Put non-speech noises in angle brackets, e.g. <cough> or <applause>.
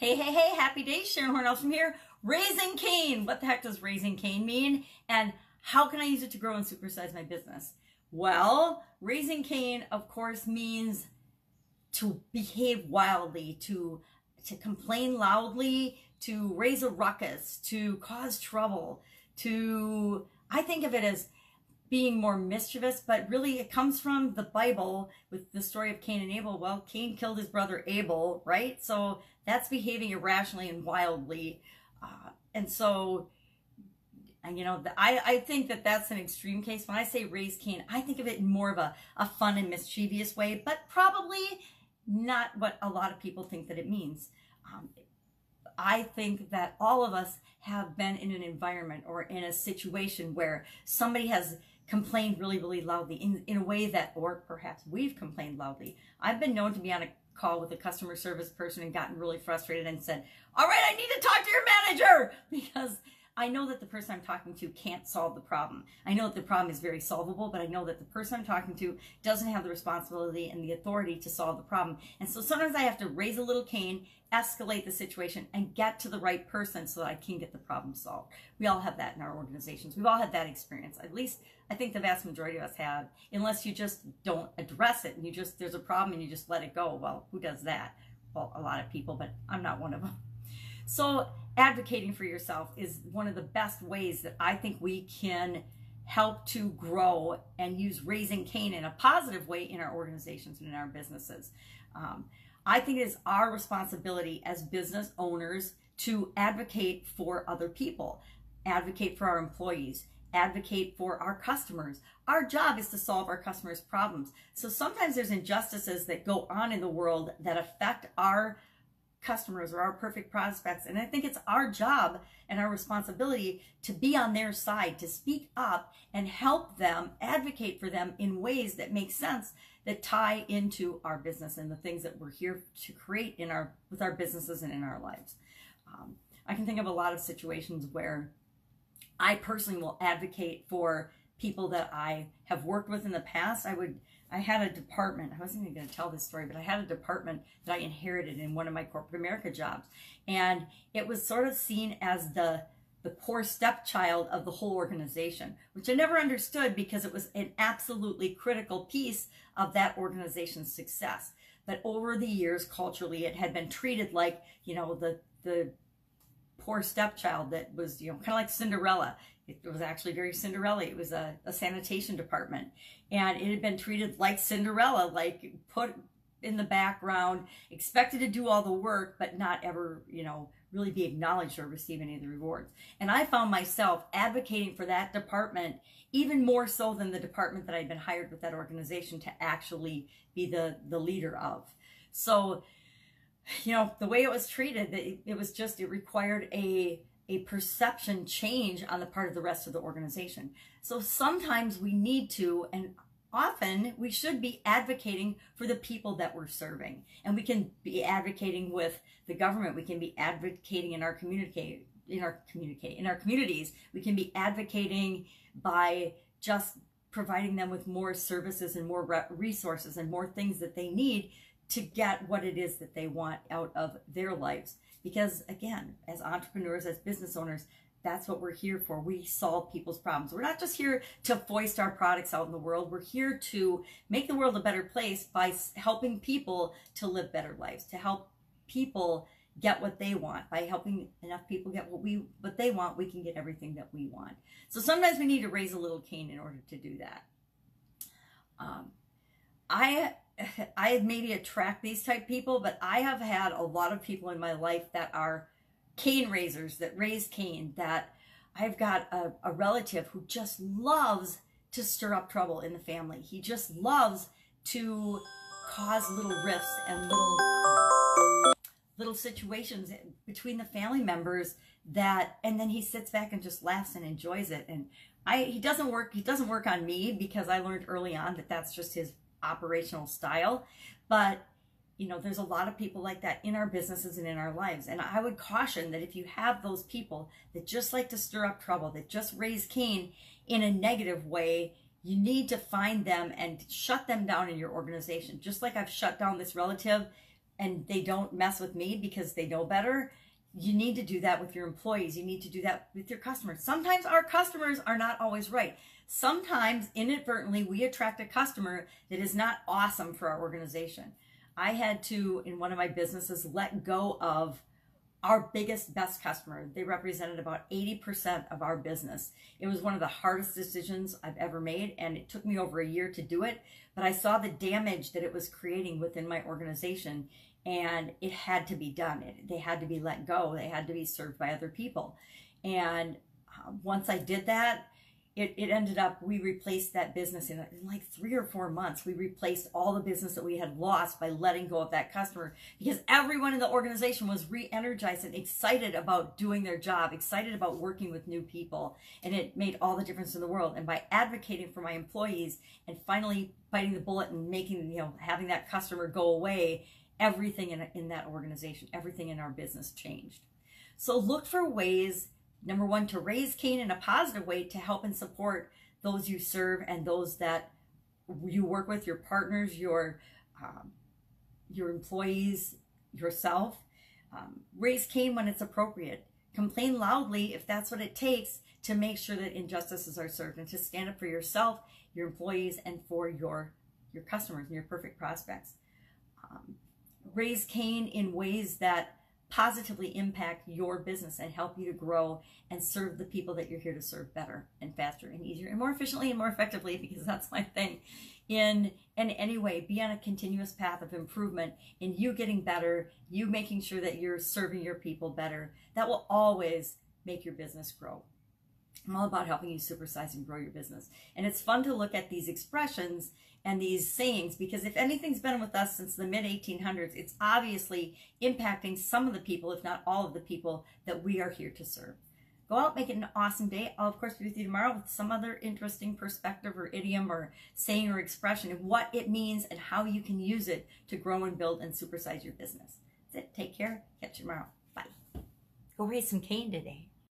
Hey, hey, hey, happy days. Sharon Hornell from here. Raising Cain. What the heck does raising Cain mean? And how can I use it to grow and supersize my business? Well, raising Cain, of course, means to behave wildly, to to complain loudly, to raise a ruckus, to cause trouble, to I think of it as being more mischievous, but really it comes from the Bible with the story of Cain and Abel. Well, Cain killed his brother Abel, right? So that's behaving irrationally and wildly. Uh, and so, you know, I, I think that that's an extreme case. When I say raise Cain, I think of it in more of a, a fun and mischievous way, but probably not what a lot of people think that it means. Um, I think that all of us have been in an environment or in a situation where somebody has complained really, really loudly in, in a way that, or perhaps we've complained loudly. I've been known to be on a call with a customer service person and gotten really frustrated and said, all right, I need to talk to your manager <laughs> because I know that the person I'm talking to can't solve the problem. I know that the problem is very solvable, but I know that the person I'm talking to doesn't have the responsibility and the authority to solve the problem. And so sometimes I have to raise a little Cain, escalate the situation, and get to the right person so that I can get the problem solved. We all have that in our organizations. We've all had that experience. At least I think the vast majority of us have, unless you just don't address it and you just, there's a problem and you just let it go. Well, who does that? Well, a lot of people, but I'm not one of them. So advocating for yourself is one of the best ways that I think we can help to grow and use raising Cain in a positive way in our organizations and in our businesses. Um, I think it is our responsibility as business owners to advocate for other people, advocate for our employees, advocate for our customers. Our job is to solve our customers' problems. So sometimes there's injustices that go on in the world that affect our customers or our perfect prospects. And I think it's our job and our responsibility to be on their side, to speak up and help them, advocate for them in ways that make sense, that tie into our business and the things that we're here to create in our with our businesses and in our lives. Um, I can think of a lot of situations where I personally will advocate for people that I have worked with in the past. I would I had a department. I wasn't even going to tell this story, but I had a department that I inherited in one of my corporate America jobs, and it was sort of seen as the the poor stepchild of the whole organization, which I never understood because it was an absolutely critical piece of that organization's success. But over the years, culturally, it had been treated like you know the the poor stepchild that was you know kind of like Cinderella. It was actually very Cinderella. It was a, a sanitation department. And it had been treated like Cinderella, like put in the background, expected to do all the work, but not ever, you know, really be acknowledged or receive any of the rewards. And I found myself advocating for that department even more so than the department that I'd been hired with that organization to actually be the, the leader of. So, you know, the way it was treated, it, it was just, it required a a perception change on the part of the rest of the organization. So sometimes we need to, and often we should be advocating for the people that we're serving. And we can be advocating with the government. We can be advocating in our communicate in our communicate in our communities. We can be advocating by just providing them with more services and more resources and more things that they need to get what it is that they want out of their lives. Because again, as entrepreneurs, as business owners, that's what we're here for. We solve people's problems. We're not just here to foist our products out in the world. We're here to make the world a better place by helping people to live better lives, to help people get what they want. By helping enough people get what we what they want, we can get everything that we want. So sometimes we need to raise a little Cain in order to do that. Um, I <laughs> I maybe attract these type people, but I have had a lot of people in my life that are Cain raisers, that raise Cain, that I've got a, a relative who just loves to stir up trouble in the family. He just loves to cause little rifts and little little situations between the family members that and then he sits back and just laughs and enjoys it and I he doesn't work he doesn't work on me because I learned early on that that's just his operational style. But, you know, there's a lot of people like that in our businesses and in our lives. And I would caution that if you have those people that just like to stir up trouble, that just raise Cain in a negative way, you need to find them and shut them down in your organization. Just like I've shut down this relative and they don't mess with me because they know better, you need to do that with your employees. You need to do that with your customers. Sometimes our customers are not always right. Sometimes inadvertently we attract a customer that is not awesome for our organization. I had to, in one of my businesses, let go of our biggest, best customer. They represented about 80% of our business. It was one of the hardest decisions I've ever made, and it took me over a year to do it. But I saw the damage that it was creating within my organization, and it had to be done. It, they had to be let go, they had to be served by other people. And uh, once I did that, it, it ended up we replaced that business in, in, like three or four months we replaced all the business that we had lost by letting go of that customer because everyone in the organization was re-energized and excited about doing their job excited about working with new people and it made all the difference in the world and by advocating for my employees and finally biting the bullet and making you know having that customer go away everything in, in that organization everything in our business changed so look for ways Number one, to raise Cain in a positive way to help and support those you serve and those that you work with, your partners, your um, your employees, yourself. Um, raise Cain when it's appropriate. Complain loudly if that's what it takes to make sure that injustices are served and to stand up for yourself, your employees, and for your your customers and your perfect prospects. Um, raise Cain in ways that positively impact your business and help you to grow and serve the people that you're here to serve better and faster and easier and more efficiently and more effectively <laughs> because that's my thing. In in any way be on a continuous path of improvement in you getting better you making sure that you're serving your people better. That will always make your business grow I'm all about helping you supersize and grow your business. And it's fun to look at these expressions and these sayings because if anything's been with us since the mid 1800s, it's obviously impacting some of the people, if not all of the people that we are here to serve. Go out, make it an awesome day. I'll, of course, be with you tomorrow with some other interesting perspective or idiom or saying or expression of what it means and how you can use it to grow and build and supersize your business. That's it. Take care. Catch you tomorrow. Bye. Go raise some Cain today.